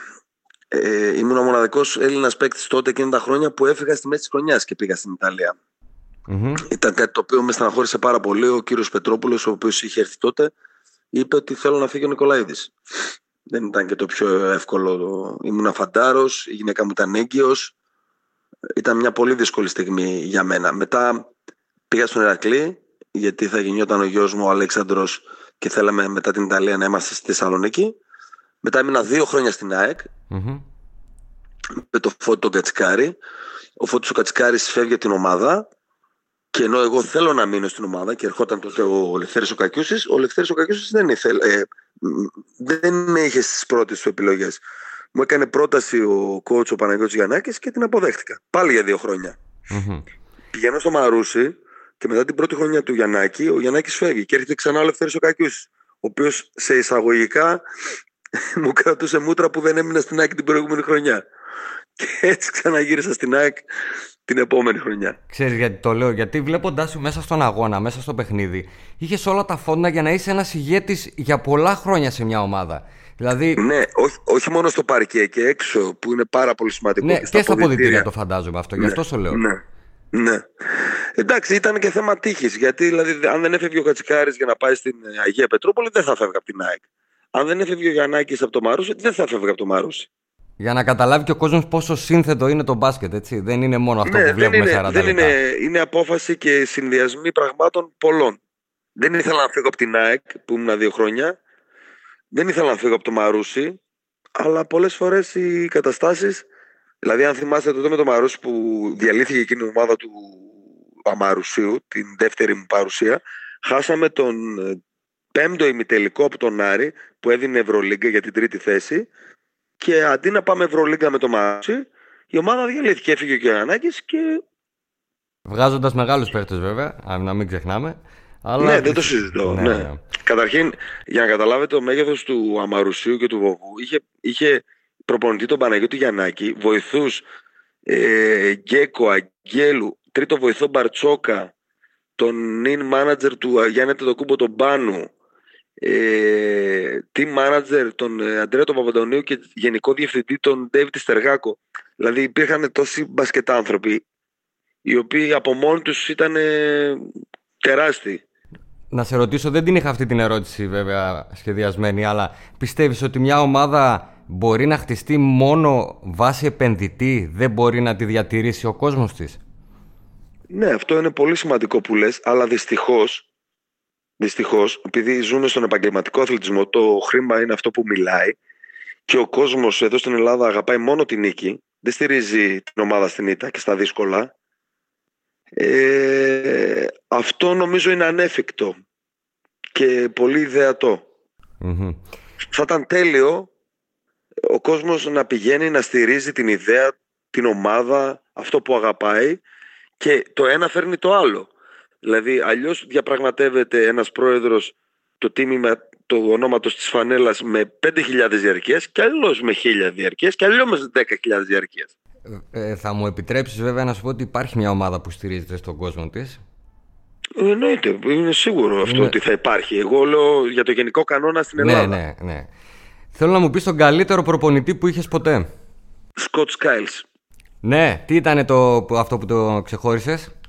Speaker 3: Ε, ήμουν ο μοναδικός Έλληνας παίκτης τότε εκείνα τα χρόνια που έφυγα στη μέση της χρονιάς και πήγα στην ιταλια Ήταν κάτι το οποίο με στεναχώρησε πάρα πολύ. Ο κύριος Πετρόπουλος, ο οποίος είχε έρθει τότε, είπε ότι θέλω να φύγει ο Νικολαίδης. Δεν ήταν και το πιο εύκολο. Ήμουν αφαντάρο, η γυναίκα μου ήταν έγκυος. Ήταν μια πολύ δύσκολη στιγμή για μένα. Μετά πήγα στον Ερακλή, γιατί θα γεννιόταν ο γιος μου ο Αλέξανδρος και θέλαμε μετά την Ιταλία να είμαστε στη Θεσσαλονίκη. Μετά έμεινα δύο χρόνια στην ΑΕΚ mm-hmm. με το Φώτο τον Κατσικάρη. Ο Φώτος ο Κατσικάρης φεύγει από την ομάδα και ενώ εγώ θέλω να μείνω στην ομάδα και ερχόταν τότε ο Λευθέρης ο Κακιούσης, ο Λευθέρης ο Κακιούσης δεν, ήθελε, ε, δεν με είχε στις πρώτες του επιλογές. Μου έκανε πρόταση ο κότσο ο Παναγιώτης Γιαννάκης και την αποδέχτηκα. Πάλι για δύο χρόνια. Mm-hmm. Πηγαίνω στο Μαρούσι και μετά την πρώτη χρονιά του Γιαννάκη, ο Γιαννάκης φεύγει και έρχεται ξανά ο Λευθέρης ο Κακιούσης ο οποίος σε εισαγωγικά μου κρατούσε μούτρα που δεν έμεινα στην ΑΕΚ την προηγούμενη χρονιά. Και έτσι ξαναγύρισα στην ΑΕΚ την επόμενη χρονιά.
Speaker 1: Ξέρεις γιατί το λέω, γιατί βλέποντάς σου μέσα στον αγώνα, μέσα στο παιχνίδι, είχες όλα τα φόντα για να είσαι ένας ηγέτης για πολλά χρόνια σε μια ομάδα. Δηλαδή...
Speaker 3: Ναι, όχι, όχι μόνο στο παρκέ και έξω που είναι πάρα πολύ σημαντικό.
Speaker 1: Ναι, και στα, και στα αποδητήρια το φαντάζομαι αυτό, ναι, γι' αυτό σου λέω.
Speaker 3: Ναι. Ναι. Εντάξει, ήταν και θέμα τύχης. Γιατί δηλαδή, αν δεν έφευγε ο Κατσικάρης για να πάει στην Αγία Πετρούπολη, δεν θα φεύγει από την ΑΕΚ. Αν δεν έφευγε ο Γιαννάκης από το Μαρούσι, δεν θα έφευγε από το Μαρούσι.
Speaker 1: Για να καταλάβει και ο κόσμος πόσο σύνθετο είναι το μπάσκετ, έτσι. Δεν είναι μόνο αυτό
Speaker 3: ναι,
Speaker 1: που βλέπουμε
Speaker 3: δεν
Speaker 1: είναι, 40
Speaker 3: δεν είναι, είναι απόφαση και συνδυασμοί πραγμάτων πολλών. Δεν ήθελα να φύγω από την ΑΕΚ που ήμουν δύο χρόνια. Δεν ήθελα να φύγω από το Μαρούσι. Αλλά πολλές φορές οι καταστάσεις. Δηλαδή, αν θυμάστε τότε με το Μαρούσι που διαλύθηκε εκείνη η ομάδα του Αμαρουσίου, την δεύτερη μου παρουσία, χάσαμε τον πέμπτο ημιτελικό από τον Άρη που έδινε Ευρωλίγκα για την τρίτη θέση και αντί να πάμε Ευρωλίγκα με το Μάτσι, η ομάδα διαλύθηκε. Έφυγε και ο Ανάγκης και
Speaker 1: Βγάζοντας μεγάλους παίχτες βέβαια, αν να μην ξεχνάμε. Αλλά...
Speaker 3: Ναι, δεν το συζητώ. Ναι. ναι. Καταρχήν, για να καταλάβετε το μέγεθος του Αμαρουσίου και του Βογού, είχε, είχε προπονητή τον Παναγιώτη Γιαννάκη, βοηθούς ε, Γκέκο, Αγγέλου, τρίτο βοηθό Μπαρτσόκα, τον in manager του Γιάννη Τετοκούμπο τον Πάνου, ε, team manager τον ε, Αντρέα τον Παπαντονίου και γενικό διευθυντή τον David Στεργάκο. Δηλαδή υπήρχαν τόσοι μπασκετάνθρωποι οι οποίοι από μόνοι τους ήταν τεράστιοι.
Speaker 1: Να σε ρωτήσω, δεν την είχα αυτή την ερώτηση βέβαια σχεδιασμένη, αλλά πιστεύεις ότι μια ομάδα μπορεί να χτιστεί μόνο βάσει επενδυτή, δεν μπορεί να τη διατηρήσει ο κόσμος της;
Speaker 3: Ναι, αυτό είναι πολύ σημαντικό που λες, αλλά δυστυχώς, δυστυχώς επειδή ζούμε στον επαγγελματικό αθλητισμό, το χρήμα είναι αυτό που μιλάει και ο κόσμος εδώ στην Ελλάδα αγαπάει μόνο την νίκη, δεν στηρίζει την ομάδα στην ήττα και στα δύσκολα, ε, αυτό νομίζω είναι ανέφικτο και πολύ Θα ήταν τέλειο ο κόσμος να πηγαίνει να στηρίζει την ιδέα, την ομάδα, αυτό που αγαπάει και το ένα φέρνει το άλλο. Δηλαδή αλλιώς διαπραγματεύεται ένας πρόεδρος το τίμημα το ονόματος της φανέλας με 5.000 διαρκείας και αλλιώς με 1.000 διαρκείας και αλλιώς με 10.000 διαρκείας.
Speaker 1: Ε, θα μου επιτρέψεις βέβαια να σου πω ότι υπάρχει μια ομάδα που στηρίζεται στον κόσμο της.
Speaker 3: Εννοείται, είναι σίγουρο αυτό ότι θα υπάρχει. Εγώ λέω για το γενικό κανόνα στην
Speaker 1: ναι,
Speaker 3: Ελλάδα.
Speaker 1: Ναι, ναι, ναι. Θέλω να μου πεις τον καλύτερο προπονητή που είχες ποτέ.
Speaker 3: Σκοτ Σκάιλς.
Speaker 1: Ναι, τι ήταν το, αυτό που το ξεχώρισες;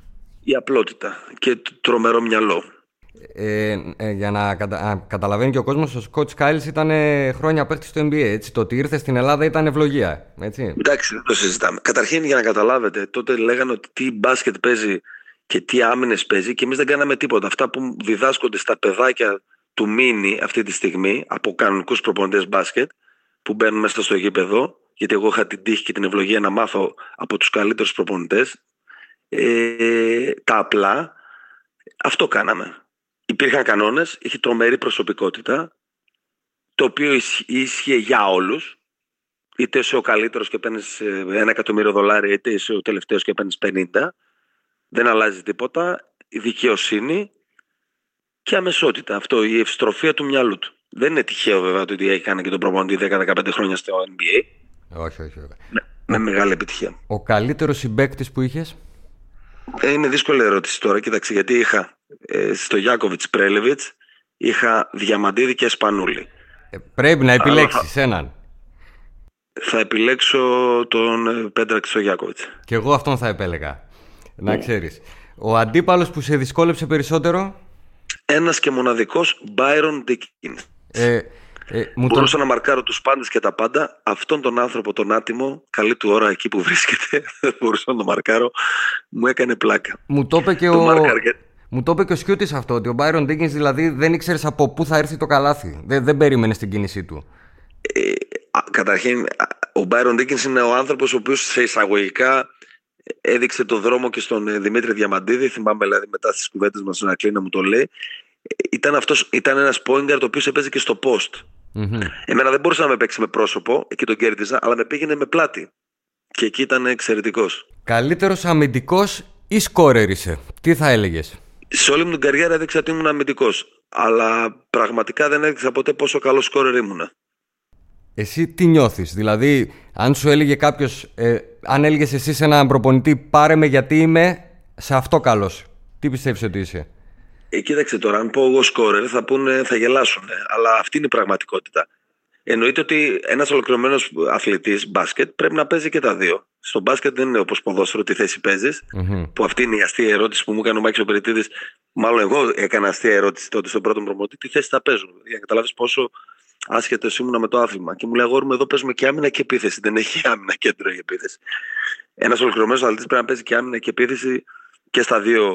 Speaker 3: Η απλότητα και το τρομερό μυαλό.
Speaker 1: Ε, ε, για να κατα... καταλαβαίνει και ο κόσμος, ο Σκοτ Κάιλ ήταν χρόνια παίχτης στο NBA. Έτσι. Το ότι ήρθε στην Ελλάδα ήταν ευλογία. Έτσι.
Speaker 3: Εντάξει, δεν το συζητάμε. Καταρχήν, για να καταλάβετε, τότε λέγανε ότι τι μπάσκετ παίζει και τι άμυνες παίζει και εμείς δεν κάναμε τίποτα. Αυτά που διδάσκονται στα παιδάκια του Μίνι αυτή τη στιγμή από κανονικούς προπονητές μπάσκετ που μπαίνουν μέσα στο γήπεδο, γιατί εγώ είχα την τύχη και την ευλογία να μάθω από τους καλύτερους προπονητές. Ε, τα απλά, αυτό κάναμε υπήρχαν κανόνες, είχε τρομερή προσωπικότητα, το οποίο ίσχυε για όλους, είτε είσαι ο καλύτερος και παίρνεις ε, ένα εκατομμύριο δολάρια, είτε είσαι ο τελευταίος και παίρνεις 50. Δεν αλλάζει τίποτα. Η δικαιοσύνη και αμεσότητα. Αυτό, η ευστροφία του μυαλού του. Δεν είναι τυχαίο βέβαια το ότι έχει κάνει και τον προπονητή 10-15 χρόνια στο NBA.
Speaker 1: Όχι, όχι.
Speaker 3: Με, με μεγάλη επιτυχία.
Speaker 1: Ο καλύτερος συμπέκτη που είχες;
Speaker 3: Ε, είναι δύσκολη ερώτηση τώρα. Κοίταξε, γιατί είχα ε, στο Γιάκοβιτς Πρέλεβιτς είχα Διαμαντίδη και Σπανούλη.
Speaker 1: Ε, πρέπει να επιλέξεις έναν.
Speaker 3: Θα επιλέξω τον ε, Πέντρακ στο Γιάκοβιτς.
Speaker 1: Και εγώ αυτόν θα επέλεγα. Να ξέρεις. Ο αντίπαλος που σε δυσκόλεψε περισσότερο;
Speaker 3: Ένας και μοναδικός Byron Dickens. Ε, ε, Μπορούσα να μαρκάρω τους πάντες και τα πάντα. Αυτόν τον άνθρωπο, τον άτιμο, καλή του ώρα εκεί που βρίσκεται, μπορούσα να τον μαρκάρω. Μου έκανε πλάκα.
Speaker 1: Μου το είπε και ο... Μου το είπε και ο Σιούτη αυτό, ότι ο Μπάιρον Ντίγκινς δηλαδή δεν ήξερες από πού θα έρθει το καλάθι. Δεν, δεν περίμενες την κίνησή του.
Speaker 3: Ε, καταρχήν, ο Μπάιρον Ντίγκινς είναι ο άνθρωπος ο οποίος σε εισαγωγικά έδειξε το δρόμο και στον ε, Δημήτρη Διαμαντίδη. Θυμάμαι δηλαδή μετά στις κουβέντες μας στον Ακλή να μου το λέει. Ήταν, αυτός, ήταν ένας πόιγκαρ το οποίος έπαιζε και στο post. Mm Εμένα δεν μπορούσε να με παίξει με πρόσωπο, εκεί τον κέρδιζα, αλλά με πήγαινε με πλάτη. Και εκεί ήταν εξαιρετικός.
Speaker 1: Καλύτερος αμυντικός ή σκόρερ είσαι, τι θα έλεγες;
Speaker 3: Σε όλη μου την καριέρα έδειξα ότι ήμουν αμυντικός. Αλλά πραγματικά δεν έδειξα ποτέ πόσο καλός σκόρερ ήμουνα.
Speaker 1: Εσύ τι νιώθεις, Δηλαδή, αν σου έλεγε κάποιος, ε, αν έλεγες εσύ σε έναν προπονητή, πάρε με γιατί είμαι σε αυτό καλός. Τι πιστεύεις ότι είσαι;
Speaker 3: Ε, κοίταξε τώρα, αν πω εγώ σκόρερ, θα, πούνε, θα γελάσουν. Αλλά αυτή είναι η πραγματικότητα. Εννοείται ότι ένας ολοκληρωμένος αθλητής μπάσκετ πρέπει να παίζει και τα δύο. Στο μπάσκετ δεν είναι όπως ποδόσφαιρο τι θέση Που αυτή είναι η αστεία ερώτηση που μου έκανε ο Μάκης Οπεριτήδη. Μάλλον εγώ έκανα αστεία ερώτηση τότε στον πρώτο προμονητή. Τι θέση θα παίζουν. Για να καταλάβεις πόσο άσχετος ήμουν με το άθλημα. Και μου λέει: Αγόρι μου, εδώ παίζουμε και άμυνα και επίθεση. Δεν έχει άμυνα κέντρο η επίθεση. Ένας ολοκληρωμένος αθλητής πρέπει να παίζει και άμυνα και επίθεση και στα δύο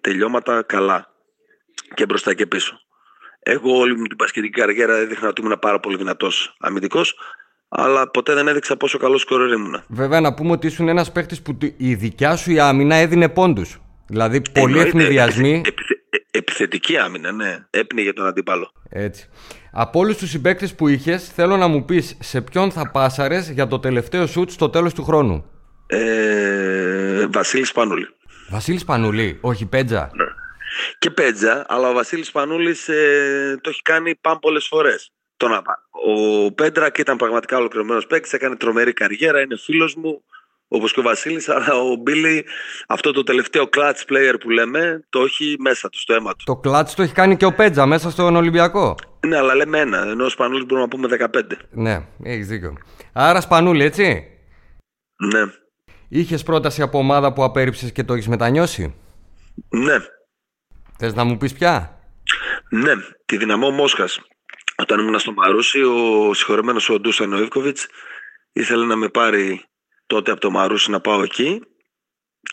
Speaker 3: τελειώματα καλά. Και μπροστά και πίσω. Εγώ όλη μου την πασχετική καριέρα έδειχνα ότι ήμουν πάρα πολύ δυνατός αμυντικός, αλλά ποτέ δεν έδειξα πόσο καλός σκορέρ ήμουν.
Speaker 1: Βέβαια, να πούμε ότι ήσουν ένας παίχτη που η δικιά σου η άμυνα έδινε πόντους. Δηλαδή, πολλοί ευνηδιασμοί.
Speaker 3: Επιθε, Επιθετική άμυνα, ναι. Έπνιγε τον αντίπαλο.
Speaker 1: Έτσι. Από όλους τους συμπαίκτες που είχες, θέλω να μου πεις σε ποιον θα πάσαρες για το τελευταίο σουτ στο τέλος του χρόνου.
Speaker 3: Ε, Βασίλης Πανούλη.
Speaker 1: Βασίλης Πανούλη, όχι Πέτζα.
Speaker 3: Ναι. Και Πέτζα, αλλά ο Βασίλης Πανούλης ε, το έχει κάνει πάμπολε φορές. Ο Πέντρακ ήταν πραγματικά ολοκληρωμένος παίκτης, έκανε τρομερή καριέρα, είναι φίλος μου όπως και ο Βασίλης, αλλά ο Μπίλι αυτό το τελευταίο clutch player που λέμε το έχει μέσα του, στο αίμα του.
Speaker 1: Το clutch το έχει κάνει και ο Πέτζα μέσα στον Ολυμπιακό.
Speaker 3: Ναι, αλλά λέμε ένα, ενώ ο Σπανούλης μπορούμε να πούμε 15.
Speaker 1: Ναι, έχεις δίκιο. Άρα Σπανούλη, έτσι.
Speaker 3: Ναι.
Speaker 1: Είχες πρόταση από ομάδα που απέρριψες και το έχεις μετανιώσει;
Speaker 3: Ναι.
Speaker 1: Θες να μου πεις πια;
Speaker 3: Ναι, τη δυναμό Μόσχας. Όταν ήμουν στο Μαρούσι, ο συγχωρεμένος ο Ντούσαν Νοίβκοβιτ ήθελε να με πάρει τότε από το Μαρούσι να πάω εκεί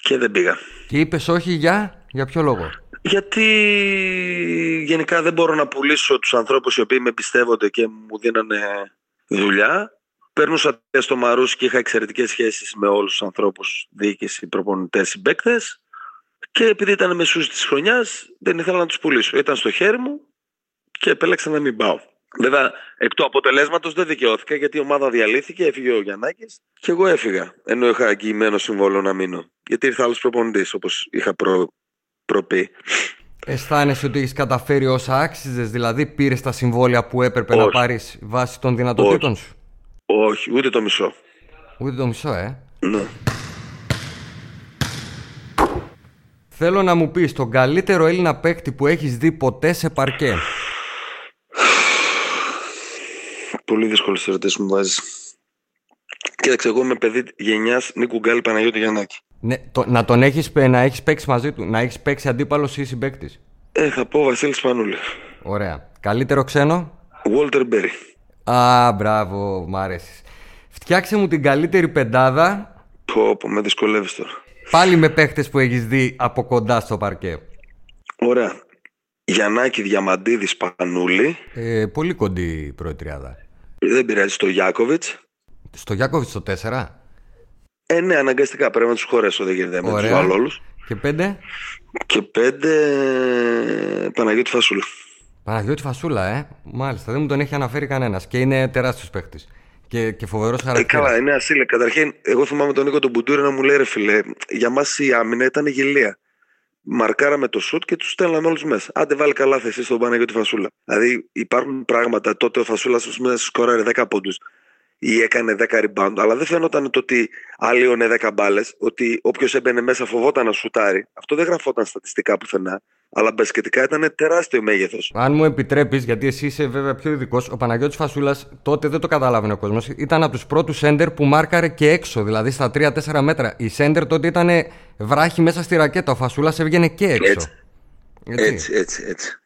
Speaker 3: και δεν πήγα.
Speaker 1: Και είπες όχι για, για ποιο λόγο;
Speaker 3: Γιατί γενικά δεν μπορώ να πουλήσω τους ανθρώπους οι οποίοι με πιστεύονται και μου δίνανε δουλειά. Παίρνουσα στο Μαρούσι και είχα εξαιρετικές σχέσεις με όλους τους ανθρώπους, διοίκηση, προπονητές, συμπαίκτες. Και επειδή ήταν μεσούς της χρονιάς δεν ήθελα να τους πουλήσω. Ήταν στο χέρι μου και επέλεξα να μην πάω. Βέβαια, εκ του αποτελέσματος δεν δικαιώθηκα γιατί η ομάδα διαλύθηκε, έφυγε ο Γιαννάκης και εγώ έφυγα. Ενώ είχα εγγυημένο συμβόλαιο να μείνω. Γιατί ήρθα άλλος προπονητής, όπως είχα προ... προπεί.
Speaker 1: Αισθάνεσαι ότι έχεις καταφέρει όσα άξιζες, δηλαδή πήρες τα συμβόλαια που έπρεπε να πάρεις βάσει των δυνατοτήτων σου;
Speaker 3: Όχι, ούτε το μισό.
Speaker 1: Ούτε το μισό, ε.
Speaker 3: Ναι.
Speaker 1: Θέλω να μου πεις τον καλύτερο Έλληνα παίκτη που έχεις δει ποτέ σε παρκέ.
Speaker 3: Πολύ δύσκολες ερωτήσεις μου βάζεις. Κοίταξε, εγώ είμαι παιδί γενιάς Νίκου Γκάλη Παναγιώτη Γιαννάκη.
Speaker 1: Ναι, το, να τον έχεις να έχεις παίξει μαζί του, να έχεις παίξει αντίπαλος ή συμπαίκτης.
Speaker 3: Ε, θα πω Βασίλης Πανούλη.
Speaker 1: Ωραία. Καλύτερο ξένο;
Speaker 3: Walter Berry.
Speaker 1: Α, μπράβο, μ' αρέσει. Φτιάξε μου την καλύτερη πεντάδα.
Speaker 3: Πω, πω, με δυσκολεύεις τώρα.
Speaker 1: Πάλι με παίχτες που έχεις δει από κοντά στο παρκέ.
Speaker 3: Ωραία. Γιαννάκη Διαμαντίδης Πανούλη.
Speaker 1: Ε, πολύ κοντή η πρώτη τριάδα.
Speaker 3: Δεν πειράζει στο Γιάκοβιτς.
Speaker 1: Στο Γιάκοβιτς το 4.
Speaker 3: Ε, ναι, αναγκαστικά πρέπει να τους χωρέσω. Δεν γίνεται με τους άλλους.
Speaker 1: Και πέντε;
Speaker 3: Και πέντε. Παναγιώτη Φασούλα.
Speaker 1: Παναγιώτη Φασούλα, ε. Μάλιστα, δεν μου τον έχει αναφέρει κανένας. Και είναι τεράστιος παίχτης. Και, και φοβερός χαρακτήρας.
Speaker 3: Ε, καλά, είναι ασύλλε. Καταρχήν, εγώ θυμάμαι τον Νίκο τον Μπουντούρη να μου λέει ρε φιλέ, για μας η άμυνα ήταν γελία μαρκάραμε το σουτ και τους στέλναμε όλους μέσα. Άντε, βάλει καλά θέση στον Παναγιώτη Φασούλα. Δηλαδή, υπάρχουν πράγματα. Τότε ο Φασούλας, ας πούμε, σκόραρε 10 πόντους ή έκανε 10 rebound, αλλά δεν φαίνονταν το ότι άλλοιωνε 10 μπάλες, ότι όποιος έμπαινε μέσα φοβόταν να σουτάρει. Αυτό δεν γραφόταν στατιστικά πουθενά. Αλλά μπασκετικά ήταν τεράστιο μέγεθος.
Speaker 1: Αν μου επιτρέπεις, γιατί εσύ είσαι βέβαια πιο ειδικός, ο Παναγιώτης Φασούλας τότε δεν το καταλάβαινε ο κόσμος. Ήταν από τους πρώτους σέντερ που μάρκαρε και έξω, δηλαδή στα 3-4 μέτρα. Η σέντερ τότε ήταν βράχη μέσα στη ρακέτα. Ο Φασούλας έβγαινε και έξω.
Speaker 3: Έτσι. Έτσι, έτσι, έτσι. έτσι.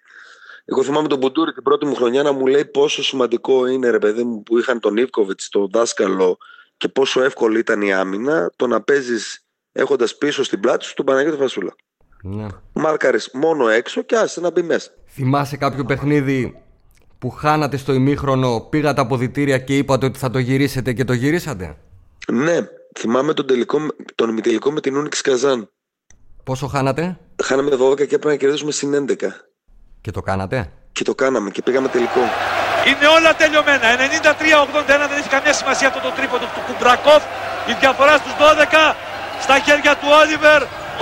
Speaker 3: Εγώ θυμάμαι τον Μπουντούρη την πρώτη μου χρονιά να μου λέει πόσο σημαντικό είναι ρε παιδί μου που είχαν τον Ιβκοβιτ, τον δάσκαλο και πόσο εύκολο ήταν η άμυνα το να παίζεις έχοντας πίσω στην πλάτη σου τον Παναγιώτη Φασούλα.
Speaker 1: Ναι.
Speaker 3: Μάρκαρες μόνο έξω και άσε να μπει μέσα.
Speaker 1: Θυμάσαι κάποιο παιχνίδι που χάνατε στο ημίχρονο, πήγατε από διτήρια και είπατε ότι θα το γυρίσετε και το γυρίσατε;
Speaker 3: Ναι, θυμάμαι τον, τελικό, τον ημιτελικό με την Ούνιξ Καζάν.
Speaker 1: Πόσο χάνατε;
Speaker 3: Χάναμε 12 και έπρεπε να κερδίσουμε συν 11.
Speaker 1: Και το κάνατε;
Speaker 3: Και το κάναμε και πήγαμε τελικό.
Speaker 4: Είναι όλα τελειωμένα. 93-81 δεν έχει καμία σημασία αυτό το τρίποντο του Κουμπρακόφ. Η διαφορά στους 12 στα χέρια του Όλιβερ.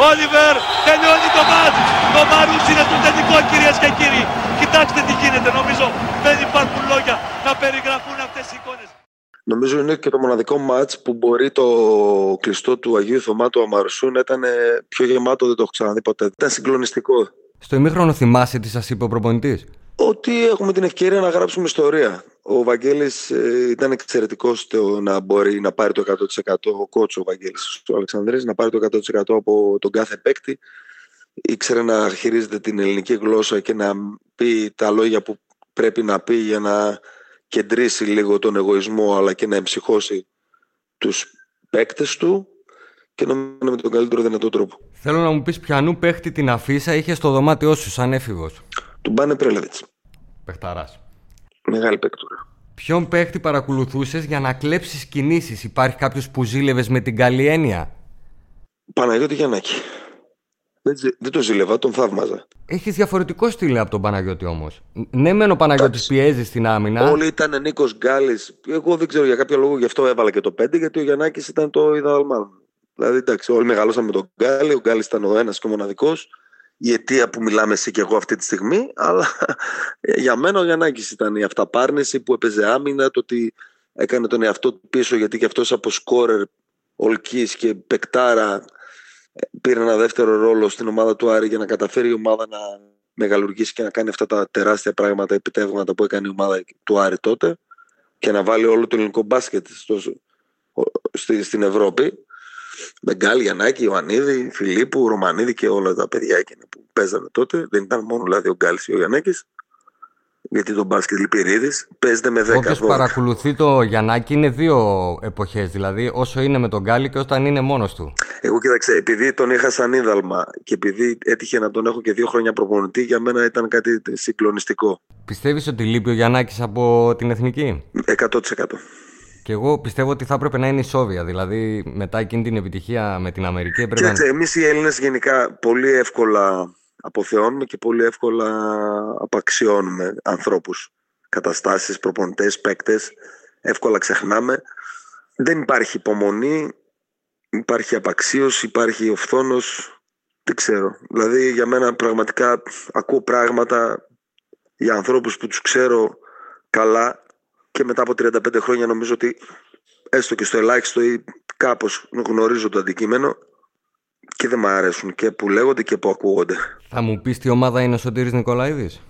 Speaker 4: Όλιβερ τελειώνει το μάτς. Το Μαρούς είναι το τελικό κυρίες και κύριοι. Κοιτάξτε τι γίνεται. Νομίζω δεν υπάρχουν λόγια να περιγραφούν αυτές οι εικόνες.
Speaker 3: Νομίζω είναι και το μοναδικό μάτς που μπορεί το κλειστό του Αγίου Θωμά του Αμαρσού να ήταν πιο γεμάτο, δεν το έχω ξαναδεί ποτέ. Ήταν συγκλονιστικό.
Speaker 1: Στο ημίχρονο θυμάσαι τι σας είπε ο προπονητής;
Speaker 3: Ότι έχουμε την ευκαιρία να γράψουμε ιστορία. Ο Βαγγέλης ε, ήταν εξαιρετικός στο να μπορεί να πάρει το 100% ο κότσο ο Βαγγέλης ο Αλεξανδρής, να πάρει το 100% από τον κάθε παίκτη. Ήξερε να χειρίζεται την ελληνική γλώσσα και να πει τα λόγια που πρέπει να πει για να κεντρήσει λίγο τον εγωισμό αλλά και να εμψυχώσει τους παίκτες του και να με τον καλύτερο δυνατό τρόπο.
Speaker 1: Θέλω να μου πεις ποιανού παίχτη την αφίσα είχε στο δωμάτιό σου σαν έφηβος;
Speaker 3: Του Μπάνε Πρέλεβιτς.
Speaker 1: Πεχταρά.
Speaker 3: Μεγάλη παίκτουρα.
Speaker 1: Ποιον παίχτη παρακολουθούσες για να κλέψεις κινήσεις, Υπάρχει κάποιος που ζήλευες με την καλή έννοια;
Speaker 3: Παναγιώτη Γιαννάκη. Δεν, δεν το ζήλευα, τον θαύμαζα.
Speaker 1: Έχεις διαφορετικό στυλ από τον Παναγιώτη όμως. Ναι, μεν ο Παναγιώτης πιέζει στην άμυνα.
Speaker 3: Όλοι ήταν Νίκος Γκάλης. Εγώ δεν ξέρω για κάποιο λόγο γι' αυτό έβαλα και το 5, γιατί ο Γιαννάκης ήταν το ιδεαλμά. Δηλαδή, εντάξει, όλοι μεγαλώσαμε με τον Γκάλη. Ο Γκάλης ήταν ο ένας και ο μοναδικός. Η αιτία που μιλάμε εσύ και εγώ αυτή τη στιγμή. Αλλά για μένα ο Γιαννάκης ήταν η αυταπάρνηση που έπαιζε άμυνα, το ότι έκανε τον εαυτό του πίσω, γιατί και αυτός από σκόρερ ολκής και πεκτάρα πήρε ένα δεύτερο ρόλο στην ομάδα του Άρη για να καταφέρει η ομάδα να μεγαλουργήσει και να κάνει αυτά τα τεράστια πράγματα, επιτεύγματα που έκανε η ομάδα του Άρη τότε και να βάλει όλο το ελληνικό μπάσκετ στο, στη, στην Ευρώπη. Με Γκάλ, Γιαννάκη, Ιωαννίδη, Φιλίππου, Ρωμανίδη και όλα τα παιδιά εκείνα που παίζανε τότε. Δεν ήταν μόνο δηλαδή ο Γκάλ ή ο Γιαννάκης γιατί τον μπάσκετ Λυπηρίδης παίζεται με 10
Speaker 1: Όποιος παρακολουθεί το Γιαννάκη είναι δύο εποχές. Δηλαδή, όσο είναι με τον Γκάλι και όταν είναι μόνος του.
Speaker 3: Εγώ κοίταξε, επειδή τον είχα σαν είδαλμα και επειδή έτυχε να τον έχω και δύο χρόνια προπονητή, για μένα ήταν κάτι συγκλονιστικό.
Speaker 1: Πιστεύεις ότι λείπει ο Γιαννάκης από την εθνική,
Speaker 3: 100%.
Speaker 1: Και εγώ πιστεύω ότι θα έπρεπε να είναι ισόβια. Δηλαδή, μετά εκείνη την επιτυχία με την Αμερική, έπρεπε
Speaker 3: Κοίταξε, εμείς οι Έλληνες γενικά πολύ εύκολα αποθεώνουμε και πολύ εύκολα απαξιώνουμε ανθρώπους, καταστάσεις, προπονητές, παίκτες. Εύκολα ξεχνάμε. Δεν υπάρχει υπομονή, υπάρχει απαξίωση, υπάρχει οφθόνος. Δεν ξέρω. Δηλαδή για μένα πραγματικά ακούω πράγματα για ανθρώπους που τους ξέρω καλά και μετά από 35 χρόνια νομίζω ότι έστω και στο ελάχιστο ή κάπως γνωρίζω το αντικείμενο και δεν μου αρέσουν και που λέγονται και που ακούγονται.
Speaker 1: Θα μου πεις τι ομάδα είναι ο Σωτήρης Νικολαίδης;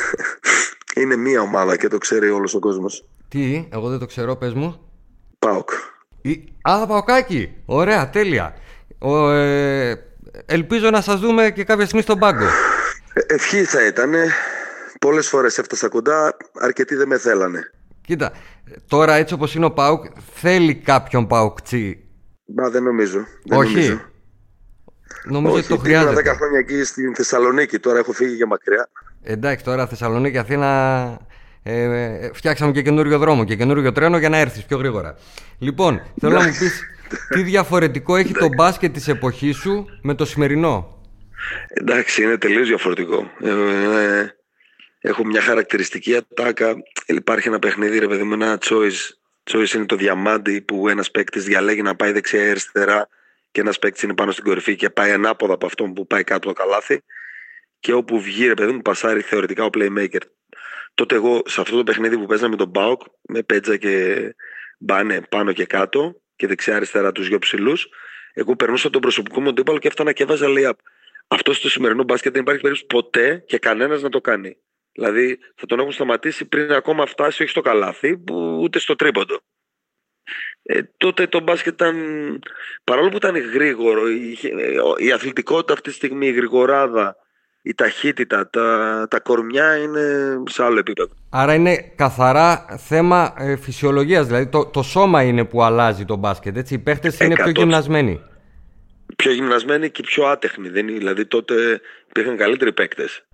Speaker 3: είναι μία ομάδα και το ξέρει όλος ο κόσμος.
Speaker 1: Τι, εγώ δεν το ξέρω, πες μου.
Speaker 3: Πάοκ.
Speaker 1: Η... Α, Παοκάκι. Ωραία, τέλεια. Ο, ε... Ελπίζω να σας δούμε και κάποια στιγμή στον πάγκο.
Speaker 3: Ε, ευχή θα ήταν. Πολλές φορές έφτασα κοντά, αρκετοί δεν με θέλανε.
Speaker 1: Κοίτα, τώρα έτσι όπως είναι ο Πάουκ, θέλει κάποιον Πάουκ-τσι.
Speaker 3: Μα δεν νομίζω. Δεν
Speaker 1: Όχι.
Speaker 3: Νομίζω.
Speaker 1: Νομίζω
Speaker 3: Όχι,
Speaker 1: ότι το χρειάζεται.
Speaker 3: Ήμουν 10 χρόνια εκεί στην Θεσσαλονίκη, τώρα έχω φύγει για μακριά.
Speaker 1: Εντάξει, τώρα Θεσσαλονίκη, Αθήνα. Ε, ε, φτιάξαμε και καινούριο δρόμο και καινούριο τρένο για να έρθεις πιο γρήγορα. Λοιπόν, θέλω να μου πεις τι διαφορετικό έχει το μπάσκετ της εποχής σου με το σημερινό;
Speaker 3: Εντάξει, είναι τελείως διαφορετικό. Ε, ε, έχω μια χαρακτηριστική ατάκα. Υπάρχει ένα παιχνίδι, ρε παιδί μου, ένα choice. Choice είναι το διαμάντι που ένας παίκτης διαλέγει να πάει δεξιά ή αριστερά και ένας παίκτης είναι πάνω στην κορυφή και πάει ανάποδα από αυτόν που πάει κάτω το καλάθι. Και όπου βγει, ρε παιδί μου, πασάρει θεωρητικά ο playmaker. Τότε εγώ σε αυτό το παιχνίδι που παίζαμε με τον Μπάουκ, με πέτζα και μπάνε πάνω και κάτω και δεξιά-αριστερά τους δυο ψηλούς, εγώ περνούσα τον προσωπικό μου αντίπαλο και έφτανα και έβαζα layup. Αυτό στο σημερινό μπάσκετ δεν υπάρχει περίπτωση ποτέ και κανένας να το κάνει. Δηλαδή θα τον έχουν σταματήσει πριν ακόμα φτάσει όχι στο καλάθι, που ούτε στο τρίποντο. Ε, τότε το μπάσκετ ήταν, παρόλο που ήταν γρήγορο, η, η αθλητικότητα αυτή τη στιγμή, η γρηγοράδα, η ταχύτητα, τα, τα κορμιά είναι σε άλλο επίπεδο.
Speaker 1: Άρα είναι καθαρά θέμα ε, φυσιολογίας, δηλαδή το, το σώμα είναι που αλλάζει το μπάσκετ, έτσι, οι παίχτες είναι πιο γυμνασμένοι.
Speaker 3: Πιο γυμνασμένοι και πιο άτεχνοι, δεν, είναι, δηλαδή τότε υπήρχαν καλύτεροι παίκτες.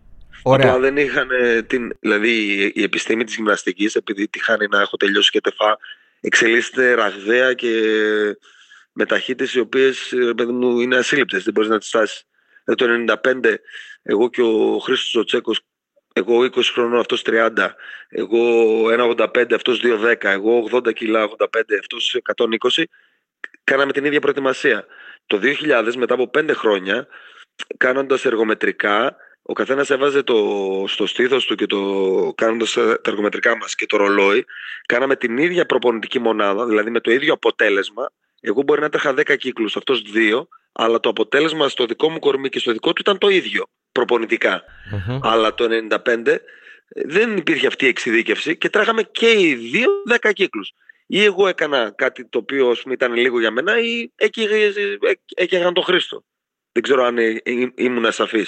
Speaker 1: Ωραία.
Speaker 3: Απλά δεν είχαν την, δηλαδή η επιστήμη της γυμναστικής, επειδή τη χάνει να έχω τελειώσει και τεφά, εξελίσσεται ραγδαία και με ταχύτητες οι οποίες παιδί μου, είναι ασύλληπτες, δεν μπορείς να τις φτάσεις. Δηλαδή το 95 εγώ και ο Χρήστος ο Τσέκος εγώ 20 χρονών, αυτός 30, εγώ 1,85, αυτός 2,10, εγώ 80 κιλά, 85, αυτός 120, κάναμε την ίδια προετοιμασία. Το 2000 μετά από 5 χρόνια, κάνοντας εργομετρικά, ο καθένας έβαζε το, στο στήθος του και το κάνοντας τα εργομετρικά μας και το ρολόι, κάναμε την ίδια προπονητική μονάδα, δηλαδή με το ίδιο αποτέλεσμα. Εγώ μπορεί να έτρεχα 10 κύκλους, αυτός 2, αλλά το αποτέλεσμα στο δικό μου κορμί και στο δικό του ήταν το ίδιο προπονητικά. Mm-hmm. Αλλά το 95 δεν υπήρχε αυτή η εξειδίκευση και τράγαμε και οι δύο 10 κύκλους. Ή εγώ έκανα κάτι το οποίο ήταν λίγο για μένα, ή εκεί έκανα τον Χρήστο. Δεν ξέρω αν ήμουν ασαφή.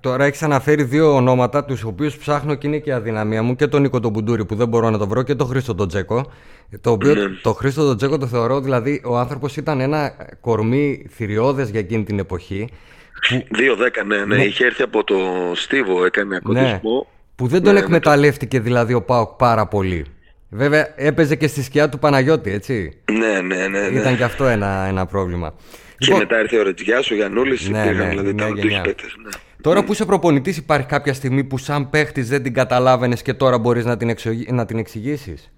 Speaker 1: Τώρα έχεις αναφέρει δύο ονόματα, τους οποίους ψάχνω και είναι και η αδυναμία μου, και τον Νίκο τον Μπουντούρη που δεν μπορώ να το βρω και τον Χρήστο τον Τζέκο. Το οποίο mm. το Χρήστο τον Τζέκο το θεωρώ, δηλαδή ο άνθρωπος ήταν ένα κορμί θηριώδες για εκείνη την εποχή.
Speaker 3: Που... 2-10, ναι, ναι, ναι, είχε έρθει από το Στίβο, έκανε ακοντισμό.
Speaker 1: Ναι. Που δεν τον ναι, εκμεταλλεύτηκε δηλαδή ο Πάοκ πάρα πολύ. Βέβαια έπαιζε και στη σκιά του Παναγιώτη, έτσι.
Speaker 3: Ναι, ναι, ναι. ναι.
Speaker 1: Ήταν και αυτό ένα, ένα πρόβλημα.
Speaker 3: Και
Speaker 1: Λοιπόν,
Speaker 3: μετά ήρθε ο Ρετζιάς, ο Γιαννούλης,
Speaker 1: Ναι,
Speaker 3: υπήρχαν
Speaker 1: ναι,
Speaker 3: δηλαδή
Speaker 1: ναι,
Speaker 3: τα
Speaker 1: γενιά.
Speaker 3: παίκτες. Ναι.
Speaker 1: Τώρα που είσαι προπονητής, υπάρχει κάποια στιγμή που σαν παίχτης δεν την καταλάβαινες και τώρα μπορείς να την, εξογ- να την εξηγήσεις;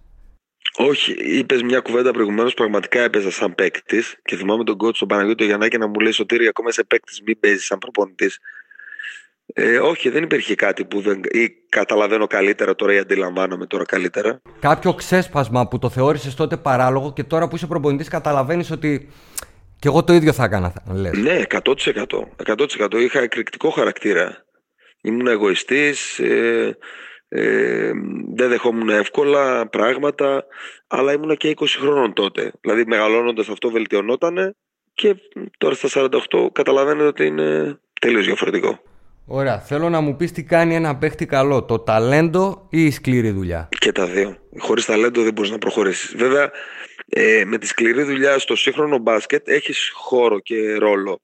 Speaker 3: Όχι, είπες μια κουβέντα προηγουμένως. Πραγματικά έπαιζα σαν παίκτης και θυμάμαι τον coach τον Παναγιώτη Γιαννάκη να μου λέει: Σωτήρη, ακόμα σε παίκτης, μην παίζεις σαν προπονητής. Ε, όχι, δεν υπήρχε κάτι που δεν. ή καταλαβαίνω καλύτερα τώρα ή αντιλαμβάνομαι τώρα καλύτερα.
Speaker 1: Κάποιο ξέσπασμα που το θεώρησες τότε παράλογο και τώρα που είσαι προπονητής καταλαβαίνεις ότι. Και εγώ το ίδιο θα έκανα, λες.
Speaker 3: Ναι, 100%. 100%. Είχα εκρηκτικό χαρακτήρα. Ήμουν εγωιστής, ε, ε, δεν δεχόμουν εύκολα πράγματα, αλλά ήμουν και 20 χρόνων τότε. Δηλαδή μεγαλώνοντας αυτό βελτιωνότανε και τώρα στα 48 καταλαβαίνετε ότι είναι τελείως διαφορετικό.
Speaker 1: Ωραία. Θέλω να μου πεις τι κάνει ένα παίχτη καλό, το ταλέντο ή η σκληρή δουλειά;
Speaker 3: Και τα δύο. Χωρίς ταλέντο δεν μπορείς να προχωρήσεις. Βέβαια, ε, με τη σκληρή δουλειά στο σύγχρονο μπάσκετ έχεις χώρο και ρόλο.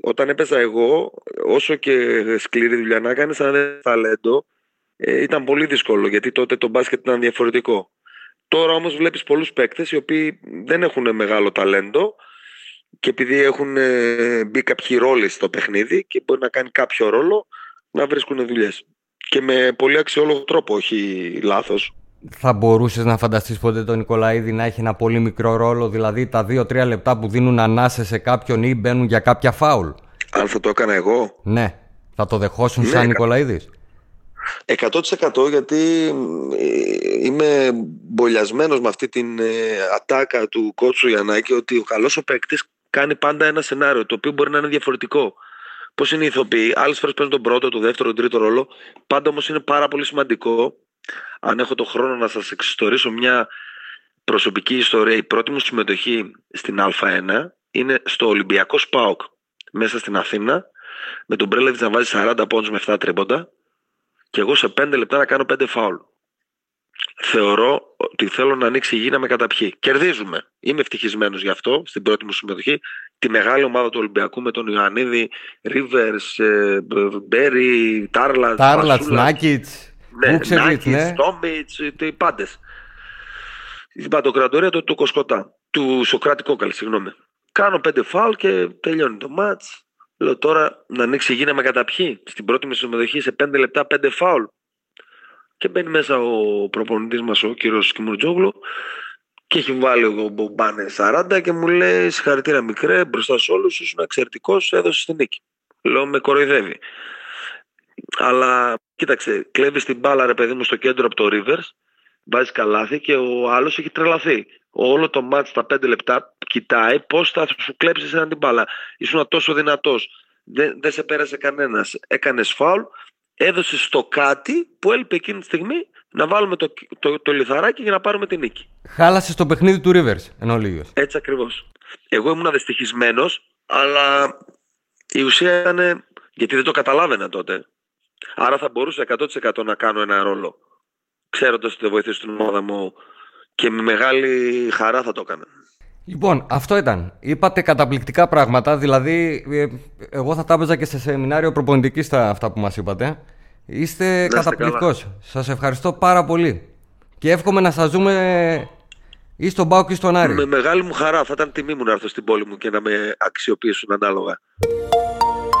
Speaker 3: Όταν έπαιζα εγώ, όσο και σκληρή δουλειά να κάνεις, αν δεν έχεις ταλέντο, ε, ήταν πολύ δύσκολο, γιατί τότε το μπάσκετ ήταν διαφορετικό. Τώρα όμως βλέπεις πολλούς παίκτες οι οποίοι δεν έχουν μεγάλο ταλέντο και επειδή έχουν ε, μπει κάποιοι ρόλοι στο παιχνίδι και μπορεί να κάνει κάποιο ρόλο να βρίσκουν δουλειές. Και με πολύ αξιόλογο τρόπο, όχι λάθος.
Speaker 1: Θα μπορούσες να φανταστείς ποτέ τον Νικολαίδη να έχει ένα πολύ μικρό ρόλο, δηλαδή τα 2-3 λεπτά που δίνουν ανάσε σε κάποιον ή μπαίνουν για κάποια φάουλ.
Speaker 3: Αν θα το έκανα εγώ,
Speaker 1: Ναι. Θα το δεχόσουν
Speaker 3: Ναι,
Speaker 1: σαν
Speaker 3: κα-
Speaker 1: Νικολαίδης;
Speaker 3: 100% γιατί ε, είμαι μπολιασμένος με αυτή την ε, ατάκα του κότσου Γιαννάκη ότι ο καλός ο παίκτης κάνει πάντα ένα σενάριο το οποίο μπορεί να είναι διαφορετικό. Πώς είναι οι ηθοποιοί, άλλες φορές παίζουν τον πρώτο, τον δεύτερο, τον τρίτο ρόλο. Πάντα όμως είναι πάρα πολύ σημαντικό. Αν έχω το χρόνο να σας εξιστορήσω μια προσωπική ιστορία, η πρώτη μου συμμετοχή στην Α1 είναι στο Ολυμπιακό ΣΠΑΟΚ μέσα στην Αθήνα με τον Μπρέλεβιτς να βάζει 40 πόντους με 7 τρίποντα και εγώ σε 5 λεπτά να κάνω 5 φάουλ. Θεωρώ ότι θέλω να ανοίξει η γη να με καταπιεί. Κερδίζουμε. Είμαι ευτυχισμένος γι' αυτό στην πρώτη μου συμμετοχή. Τη μεγάλη ομάδα του Ολυμπιακού με τον Ιωαννίδη, Ρίβερ, Μπέρι, Τάρλατς,
Speaker 1: Τάρλατς, Νάκιτ, Βούξεβιτ, ναι.
Speaker 3: Τόμιτς, οι πάντες. Στην πατοκρατορία του, του Κοσκοτά. Του Σοκράτη Κόκαλη, συγγνώμη. Κάνω πέντε φάουλ και τελειώνει το μάτς. Λέω τώρα να ανοίξει η γη να με καταπιεί. Στην πρώτη μου συμμετοχή σε πέντε λεπτά πέντε φάουλ. Και μπαίνει μέσα ο προπονητής μας, ο κύριος Κιμουρτζόγλου, και έχει βάλει ο Μπομπάνε 40 και μου λέει: Συγχαρητήρια μικρέ, μπροστά σε όλους, ήσουν εξαιρετικός, έδωσες την νίκη. Λέω: Με κοροϊδεύει. Αλλά κοίταξε, κλέβεις την μπάλα, ρε παιδί μου, στο κέντρο από το Rivers, βάζεις καλάθι και ο άλλος έχει τρελαθεί. Όλο το μάτς τα 5 λεπτά κοιτάει πώς θα σου κλέψεις έναν την μπάλα. Ήσουν τόσο δυνατός. Δεν, δεν σε πέρασε κανένας. Έκανες φάουλ, έδωσες το κάτι που έλειπε εκείνη τη στιγμή να βάλουμε το, το, το λιθαράκι για να πάρουμε την νίκη.
Speaker 1: Χάλασε το παιχνίδι του Rivers εν ολίγης.
Speaker 3: Έτσι ακριβώς. Εγώ ήμουν δυστυχισμένος, αλλά η ουσία ήταν γιατί δεν το καταλάβαινα τότε. Άρα θα μπορούσα 100% να κάνω ένα ρόλο. Ξέροντας ότι θα βοηθήσω την ομάδα μου και με μεγάλη χαρά θα το έκανα.
Speaker 1: Λοιπόν, αυτό ήταν. Είπατε καταπληκτικά πράγματα. Δηλαδή, ε, εγώ θα τα έπαιζα και σε σεμινάριο προπονητική στα αυτά που μας είπατε. Είστε
Speaker 3: είστε
Speaker 1: καταπληκτικός. Σας ευχαριστώ πάρα πολύ. Και εύχομαι να σας δούμε ή στον Πάοκ ή στον Άρη.
Speaker 3: Με μεγάλη μου χαρά θα ήταν τιμή μου να έρθω στην πόλη μου και να με αξιοποιήσουν ανάλογα.